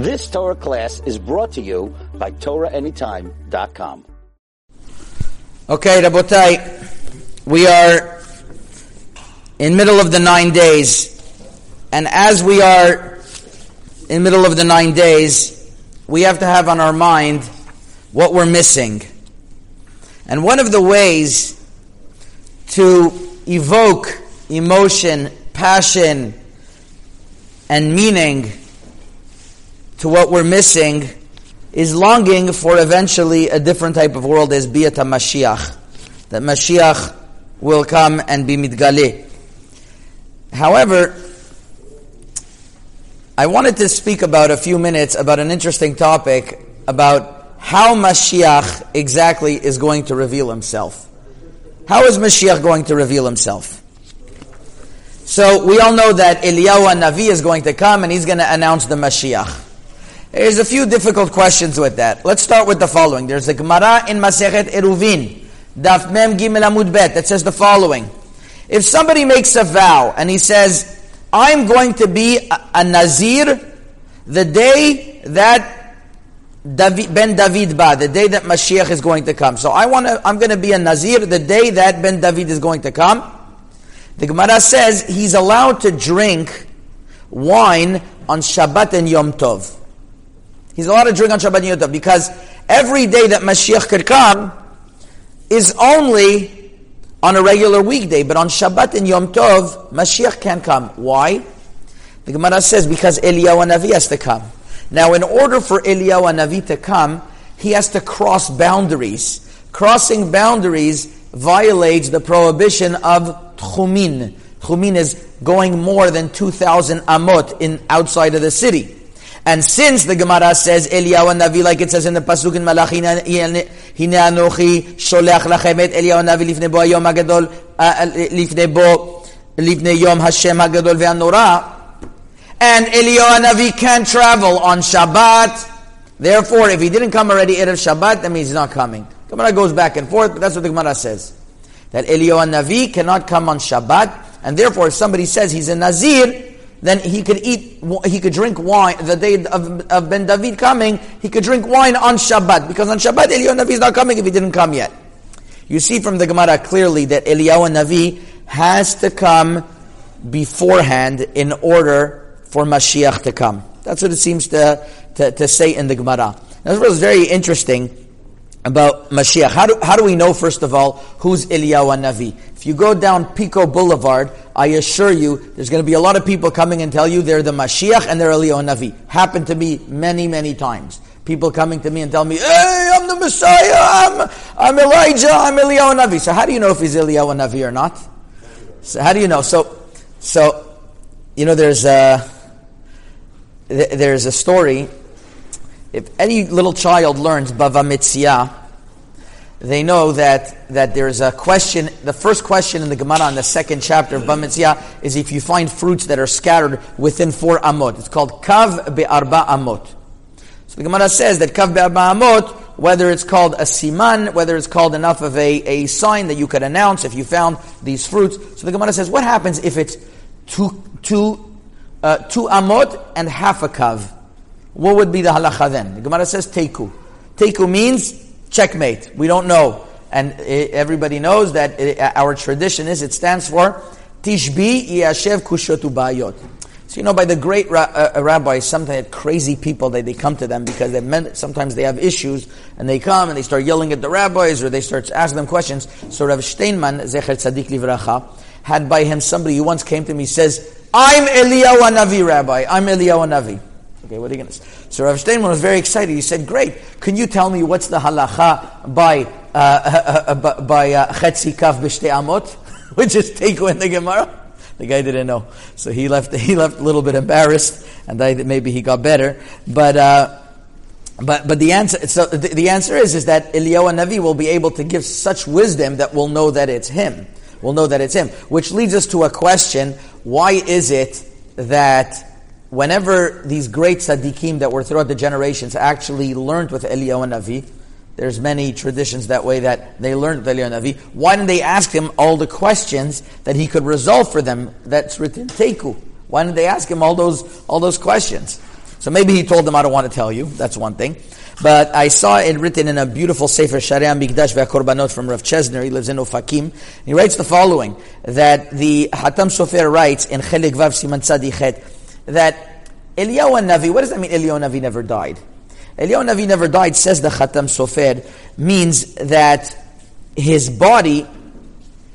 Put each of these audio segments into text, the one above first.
This Torah class is brought to you by TorahAnytime.com. Okay, Rabotai, we are in middle of the nine days, and as we are in middle of the nine days, we have to have on our mind what we're missing. And one of the ways to evoke emotion, passion, and meaning to what we're missing is longing for eventually a different type of world as Biyat Mashiach. That Mashiach will come and be Midgaleh. However, I wanted to speak about a few minutes about an interesting topic about how Mashiach exactly is going to reveal himself. How is Mashiach going to reveal himself? So we all know that Eliyahu Navi is going to come and he's going to announce the Mashiach. There's a few difficult questions with that. Let's start with the following. There's a Gemara in Masechet Eruvin, Daf Mem Gimel Amud Bet, that says the following. If somebody makes a vow and he says, I'm going to be a, a Nazir the day that David, Ben David ba, the day that Mashiach is going to come. So I want to, I'm going to be a Nazir the day that Ben David is going to come. The Gemara says he's allowed to drink wine on Shabbat and Yom Tov. He's allowed to drink on Shabbat Yom because every day that Mashiach could come is only on a regular weekday, but on Shabbat and Yom Tov, Mashiach can't come. Why? The Gemara says because Eliyahu Navi has to come. Now, in order for Eliyahu Navi to come, he has to cross boundaries. Crossing boundaries violates the prohibition of Tchumin. Tchumin is going more than 2,000 amot in outside of the city. And since the Gemara says Eliyahu Navi, like it says in the pasuk in Malachi, Hine Anochi Sholech Lachem et Eliyahu Navi lifnei bo hayom hagadol, uh, uh, lifnei bo, lifnei yom Hashem hagadol ve'anora, and Eliyahu Navi can't travel on Shabbat. Therefore, if he didn't come already Erev Shabbat, that means he's not coming. Gemara goes back and forth, but that's what the Gemara says. That Eliyahu Navi cannot come on Shabbat, and therefore if somebody says he's a Nazir, then he could eat, he could drink wine, the day of, of Ben David coming, he could drink wine on Shabbat, because on Shabbat Eliyahu Navi is not coming if he didn't come yet. You see from the Gemara clearly that Eliyahu Navi has to come beforehand in order for Mashiach to come. That's what it seems to, to, to say in the Gemara. That's what is very interesting about Mashiach. How do, how do we know, first of all, who's Eliyahu Navi? If you go down Pico Boulevard, I assure you, there's going to be a lot of people coming and tell you they're the Mashiach and they're Eliyahu Navi. Happened to me many, many times. People coming to me and tell me, hey, I'm the Messiah, I'm, I'm Elijah, I'm Eliyahu Navi. So how do you know if he's Eliyahu Navi or not? So how do you know? So, so, you know, there's a, there's a story if any little child learns Bava Metzia, they know that, that there's a question, the first question in the Gemara in the second chapter of Bava Metzia is if you find fruits that are scattered within four amot. It's called Kav Be'arba Amot. So the Gemara says that Kav Be'arba Amot, whether it's called a siman, whether it's called enough of a, a sign that you could announce if you found these fruits. So the Gemara says, what happens if it's two, two, uh, two amot and half a kav? What would be the halacha then? The Gemara says teku. Teku means checkmate. We don't know. And eh, everybody knows that eh, our tradition is, it stands for Tishbi Yashev Kushotu Bayot. So you know, by the great ra- uh, rabbis, sometimes crazy people that they come to them because they sometimes they have issues and they come and they start yelling at the rabbis or they start asking them questions. So Rav Steinman, Zecher Tzadik Livracha, had by him somebody who once came to me says, "I'm Eliyahu Navi, Rabbi. I'm Eliyahu Navi." Okay, what are you going to say? So Rav Steinman was very excited. He said, "Great! Can you tell me what's the halacha by uh, uh, uh, by chetzi kaf amot, which is teku in the Gemara?" The guy didn't know, so he left. He left a little bit embarrassed, and I, maybe he got better. But uh, but but the answer so the, the answer is is that Eliyahu Navi will be able to give such wisdom that we'll know that it's him. We'll know that it's him, which leads us to a question: Why is it that whenever these great tzaddikim that were throughout the generations actually learned with Eliyahu Navi, there's many traditions that way that they learned with Eliyahu Navi. Why didn't they ask him all the questions that he could resolve for them? That's written Teku. Why didn't they ask him all those all those questions? So maybe he told them, I don't want to tell you. That's one thing. But I saw it written in a beautiful Sefer Sharia Mikdash Ve'akorbanot from Rav Chesner. He lives in Ofakim. He writes the following, that the Hatam Sofer writes in Chelik Vav Siman Tzadichet, that Eliyahu Navi, what does that mean Eliyahu Navi never died? Eliyahu Navi never died, says the Hatam Sofer, means that his body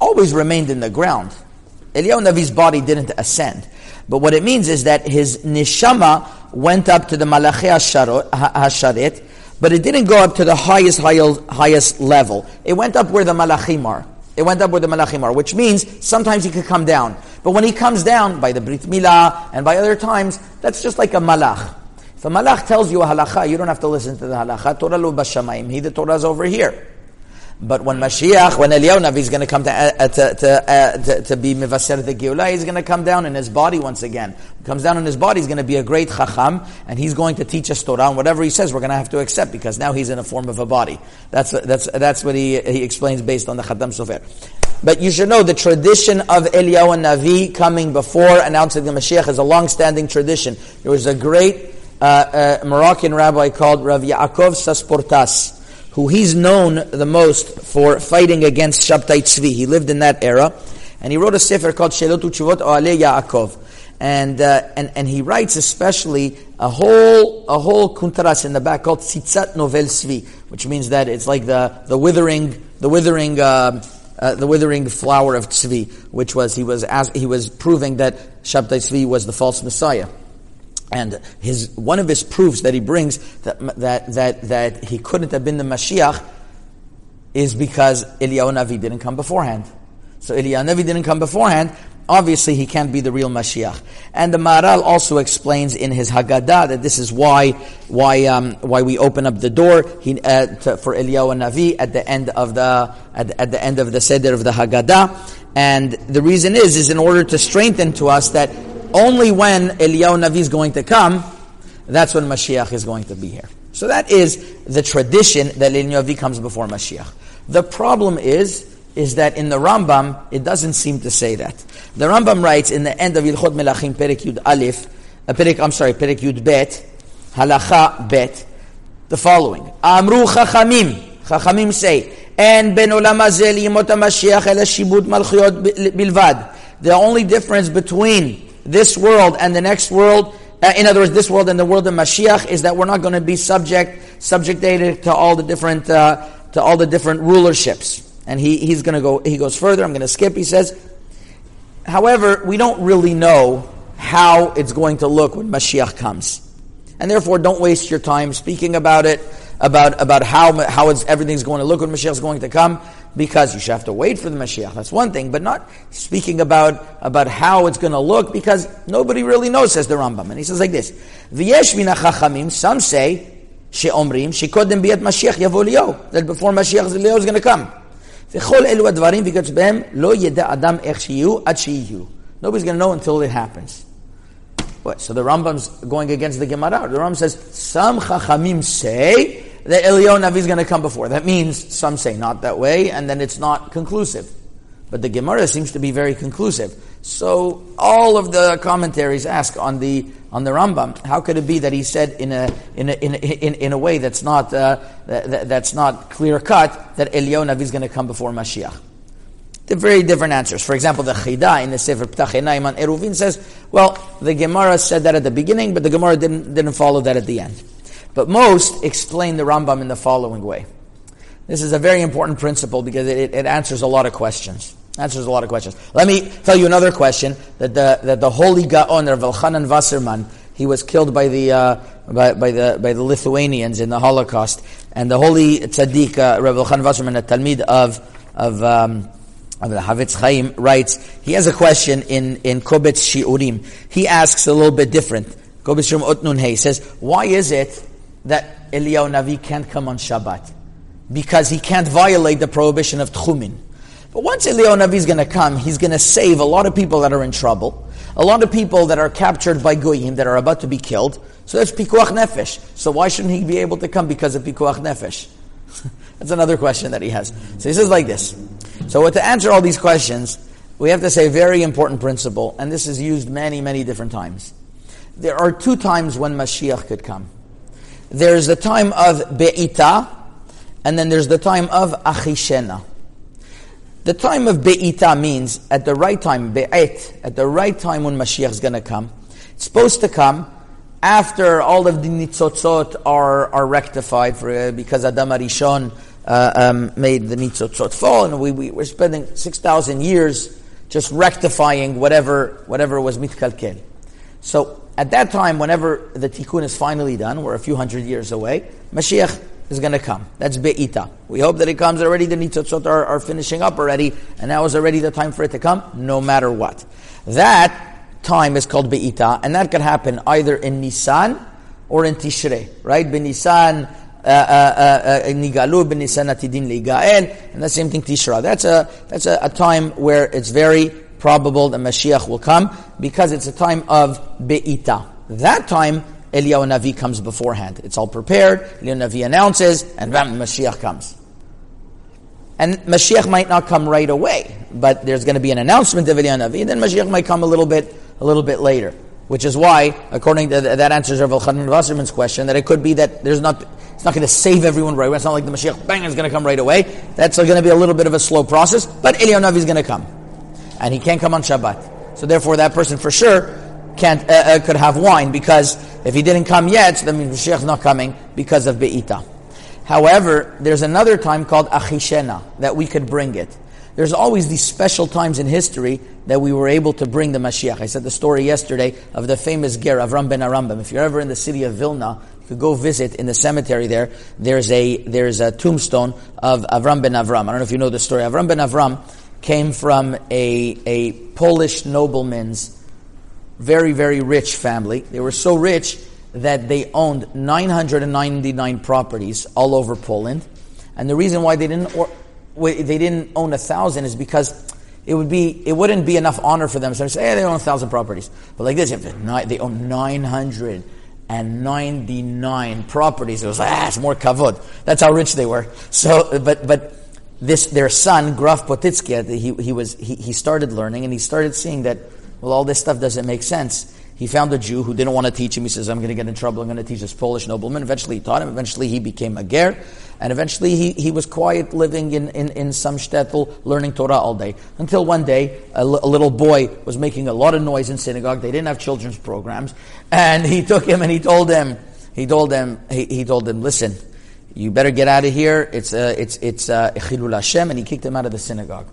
always remained in the ground. Eliyahu Navi's body didn't ascend. But what it means is that his neshama went up to the Malachi Hasharet, but it didn't go up to the highest, highest level. It went up where the Malachim are. It went up where the Malachim are, which means sometimes he could come down. But when he comes down by the Brit Milah and by other times, that's just like a Malach. If a Malach tells you a halacha, you don't have to listen to the halacha. Torah lo bashamayim. He, the Torah is over here. But when Mashiach, when Eliyahu Navi is going to come to, uh, to, to, uh, to, to, be Mivaser the Geulah, he's going to come down in his body once again. Comes down in his body, he's going to be a great Chacham, and he's going to teach us Torah, and whatever he says, we're going to have to accept, because now he's in a form of a body. That's, that's, that's what he, he explains based on the Khatam Sofer. But you should know the tradition of Eliyahu Navi coming before announcing the Mashiach is a long-standing tradition. There was a great uh, uh, Moroccan rabbi called Rav Yaakov Sasportas who he's known the most for fighting against Shabtai Tzvi. He lived in that era, and he wrote a sefer called Shelot Uchuvot Oale Yaakov. And, uh, and, and he writes especially a whole, a whole kuntaras in the back called Tzitzat Novel Tzvi, which means that it's like the, the withering, the withering, uh, uh, the withering flower of Tzvi, which was, he was, as, he was proving that Shabtai Tzvi was the false Messiah. And his, one of his proofs that he brings that, that, that, that he couldn't have been the Mashiach is because Eliyahu Navi didn't come beforehand. So Eliyahu Navi didn't come beforehand. Obviously, he can't be the real Mashiach. And the Maharal also explains in his Haggadah that this is why why um, why we open up the door he, uh, to, for Eliyahu Navi at the end of the at, at the end of the Seder of the Haggadah. And the reason is is in order to strengthen to us that only when Eliyahu Navi is going to come, that's when Mashiach is going to be here. So that is the tradition that Eliyahu Navi comes before Mashiach. The problem is, is that in the Rambam, it doesn't seem to say that. The Rambam writes in the end of Ilchot Melachim, Perek Yud Alif, uh, Perek, I'm sorry, Perek Yud Bet, Halacha Bet, the following. Amru Chachamim, Chachamim say, and ben olam hazeh liyimot HaMashiach el shibud malchuyot bilvad. The only difference between this world and the next world, uh, in other words, this world and the world of Mashiach, is that we're not going to be subject, subjected to all the different, uh, to all the different rulerships. And he, he's going to go, he goes further, I'm going to skip, he says, however, we don't really know how it's going to look when Mashiach comes. And therefore, don't waste your time speaking about it, about, about how, how everything's going to look when Mashiach is going to come because you should have to wait for the Mashiach. That's one thing, but not speaking about, about how it's going to look because nobody really knows, says the Rambam. And he says like this, V'yesh min chachamim some say, she'omrim, shekodem biyat Mashiach yavo liyo, that before Mashiach Leo is going to come. V'chol elu advarim v'katz behem, lo yeda adam shiyu ad shiyu. Nobody's going to know until it happens. What? So the Rambam's going against the Gemara. The Rambam says, some chachamim say, that Eliyahu Navi is going to come before. That means some say not that way, and then it's not conclusive. But the Gemara seems to be very conclusive. So all of the commentaries ask on the on the Rambam, how could it be that he said in a in a, in a, in, in a way that's not uh, that, that's not clear cut that Eliyahu Navi is going to come before Mashiach? The very different answers. For example, the Chida in the Sefer Ptach Enayim Eruvin says, well, the Gemara said that at the beginning, but the Gemara didn't didn't follow that at the end. But most explain the Rambam in the following way. This is a very important principle because it, it answers a lot of questions. Answers a lot of questions. Let me tell you another question that the, that the holy Gaon, Rav Elchanan Wasserman, he was killed by the, uh, by, by, the, by the Lithuanians in the Holocaust. And the holy tzaddik, uh, Rav Elchanan Wasserman, a Talmid of, of, um, of the Chafetz Chaim, writes, he has a question in, in Kobetz Shiurim. He asks a little bit different. Kobetz Shiurim Otnun He says, why is it that Eliyahu Navi can't come on Shabbat because he can't violate the prohibition of Tchumin. But once Eliyahu Navi is going to come, he's going to save a lot of people that are in trouble, a lot of people that are captured by Goyim that are about to be killed. So that's Pikuach Nefesh. So why shouldn't he be able to come because of Pikuach Nefesh? that's another question that he has. So he says like this. So to answer all these questions, we have to say a very important principle, and this is used many, many different times There are two times when Mashiach could come. There's the time of Be'ita, and then there's the time of Achishena. The time of Be'ita means at the right time, Be'et, at the right time when Mashiach is going to come. It's supposed to come after all of the nitzotzot are, are rectified for, uh, because Adam Arishon uh, um, made the nitzotzot fall, and we, we, we're spending 6,000 years just rectifying whatever, whatever was mitkalkel. So at that time, whenever the tikkun is finally done, we're a few hundred years away, Mashiach is going to come. That's Be'ita. We hope that it comes already, the nitzotzot are, are finishing up already, and now is already the time for it to come, no matter what. That time is called Be'ita, and that could happen either in Nisan or in Tishrei, right? Benisan, uh, uh, uh, Nigalu, Benisan Atidin Ligael, and the same thing Tishra. That's a, that's a, a time where it's very probable that Mashiach will come because it's a time of Be'ita. That time, Eliyahu Navi comes beforehand. It's all prepared, Eliyahu Navi announces, and bam, Mashiach comes. And Mashiach might not come right away, but there's going to be an announcement of Eliyahu Navi, and then Mashiach might come a little bit a little bit later. Which is why, according to that answers Rav Elchanan Wasserman's question, that it could be that there's not, it's not going to save everyone right away. It's not like the Mashiach, bang, is going to come right away. That's going to be a little bit of a slow process, but Eliyahu Navi is going to come. And he can't come on Shabbat. So therefore that person for sure can't, uh, uh, could have wine because if he didn't come yet, then Mashiach is not coming because of Be'ita. However, there's another time called Achishena that we could bring it. There's always these special times in history that we were able to bring the Mashiach. I said the story yesterday of the famous ger Avram ben Avram. If you're ever in the city of Vilna, you could go visit in the cemetery there. There's a there's a tombstone of Avram ben Avram. I don't know if you know the story. Avram ben Avram came from a a Polish nobleman's very very rich family. They were so rich that they owned 999 properties all over Poland. And the reason why they didn't or, they didn't own a thousand is because it would be it wouldn't be enough honor for them. So they say, hey, they own a thousand properties, but like this, they own nine hundred and ninety nine properties. It was ah, it's more kavod. That's how rich they were. So, but but this their son Graf Potitsky, he he was he, he started learning and he started seeing that well, all this stuff doesn't make sense. He found a Jew who didn't want to teach him. He says, I'm going to get in trouble. I'm going to teach this Polish nobleman. Eventually he taught him. Eventually he became a ger. And eventually he, he was quiet living in, in, in some shtetl, learning Torah all day. Until one day, a, l- a little boy was making a lot of noise in synagogue. They didn't have children's programs. And he took him and he told him, he told him, he, he told him, listen, you better get out of here. It's, uh, it's, it's, uh, Hashem. And he kicked him out of the synagogue.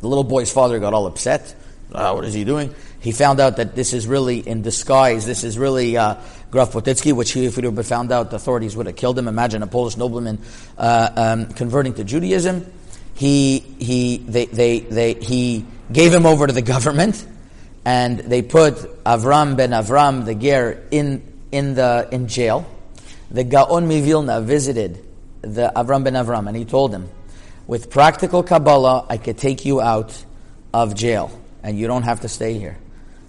The little boy's father got all upset. Uh, what is he doing? He found out that this is really in disguise. This is really uh, Graf Potitsky, which he, if he would have found out, the authorities would have killed him. Imagine a Polish nobleman uh, um, converting to Judaism. He, he, they, they, they, he gave him over to the government, and they put Avram ben Avram, the Ger, in, in, the, in jail. The Gaon Mivilna visited the Avram ben Avram, and he told him, with practical Kabbalah, I could take you out of jail, and you don't have to stay here.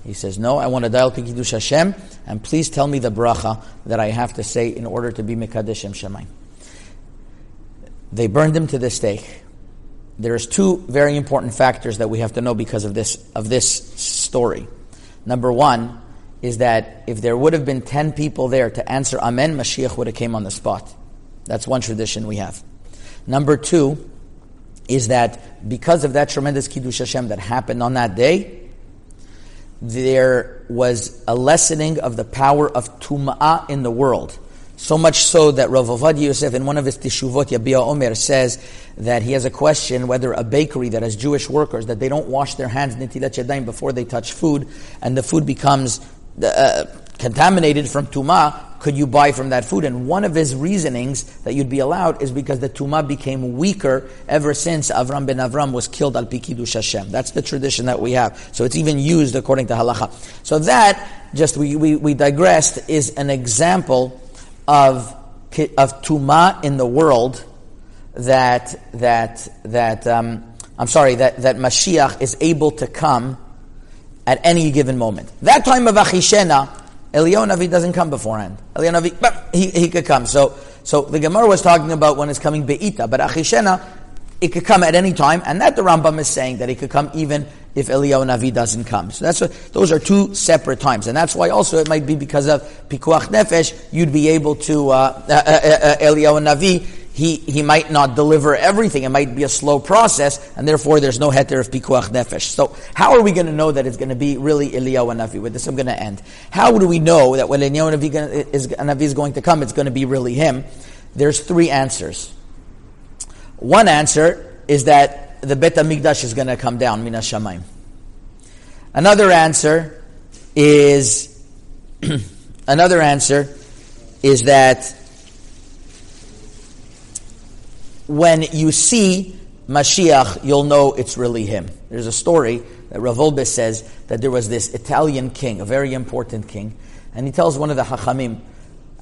He says, No, I want to dial Kiddush Hashem, and please tell me the bracha that I have to say in order to be Mekadesh Shemayim. They burned him to the stake. There's two very important factors that we have to know because of this, of this story. Number one is that if there would have been 10 people there to answer Amen, Mashiach would have came on the spot. That's one tradition we have. Number two is that because of that tremendous Kiddush Hashem that happened on that day, there was a lessening of the power of tum'ah in the world. So much so that Rav Ovadia Yosef, in one of his tishuvot, Yabia Omer, says that he has a question whether a bakery that has Jewish workers, that they don't wash their hands before they touch food, and the food becomes uh, contaminated from tumah, could you buy from that food? And one of his reasonings that you'd be allowed is because the tumah became weaker ever since Avram ben Avram was killed al Pikidush Hashem. That's the tradition that we have. So it's even used according to halacha. So that, just we, we, we digressed, is an example of, of tumah in the world that, that, that, um, I'm sorry, that, that Mashiach is able to come at any given moment. That time of Achishena, Eliyahu Navi doesn't come beforehand. Eliyahu Navi, he, he could come. So, so the Gemara was talking about when it's coming Be'ita, but Achishena, it could come at any time, and that the Rambam is saying that it could come even if Eliyahu Navi doesn't come. So that's what, those are two separate times, and that's why also it might be because of pikuach nefesh, you'd be able to uh, uh, uh, uh Eliyahu Navi. He, he might not deliver everything. It might be a slow process, and therefore there's no heter of pikuach nefesh. So how are we going to know that it's going to be really Eliyahu Navi? With this, I'm going to end. How do we know that when Eliyahu Navi is, Navi is going to come, it's going to be really him? There's three answers. One answer is that the Bet HaMikdash is going to come down, Mina Shamayim. Another answer is, another answer is that when you see Mashiach, you'll know it's really him. There's a story that Rav Wolbe says that there was this Italian king, a very important king, and he tells one of the Hachamim,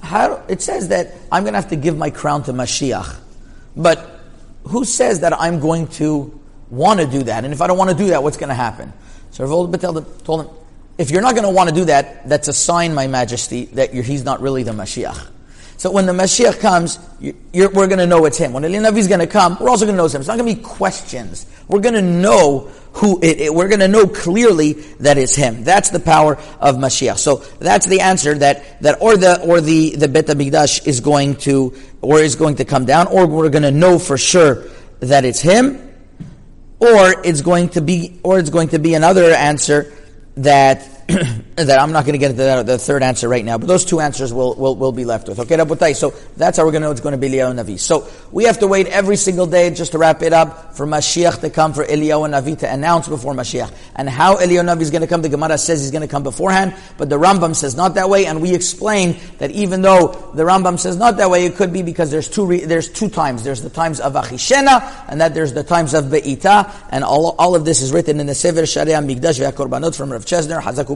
how, it says that I'm going to have to give my crown to Mashiach. But who says that I'm going to want to do that? And if I don't want to do that, what's going to happen? So Rav told him, if you're not going to want to do that, that's a sign, my majesty, that he's not really the Mashiach. So when the Mashiach comes, we're going to know it's him. When Eli Navi is going to come, we're also going to know it's him. It's not going to be questions. We're going to know who it, it, we're going to know clearly that it's him. That's the power of Mashiach. So that's the answer that, that or the, or the, the Bet HaMikdash is going to, or is going to come down, or we're going to know for sure that it's him, or it's going to be, or it's going to be another answer that that I'm not going to get into that, the third answer right now, but those two answers will will will be left with. Okay, Rabotai. So that's how we're going to know it's going to be Eliyahu Navi. So we have to wait every single day, just to wrap it up, for Mashiach to come, for Eliyahu Navi to announce before Mashiach. And how Eliyahu Navi is going to come, the Gemara says he's going to come beforehand, but the Rambam says not that way, and we explain that even though the Rambam says not that way, it could be because there's two re, there's two times. There's the times of Achishena, and that there's the times of Be'ita, and all, all of this is written in the Sefer Sharia Mikdash Ve'akorbanot from Rav Chesner, Hazaku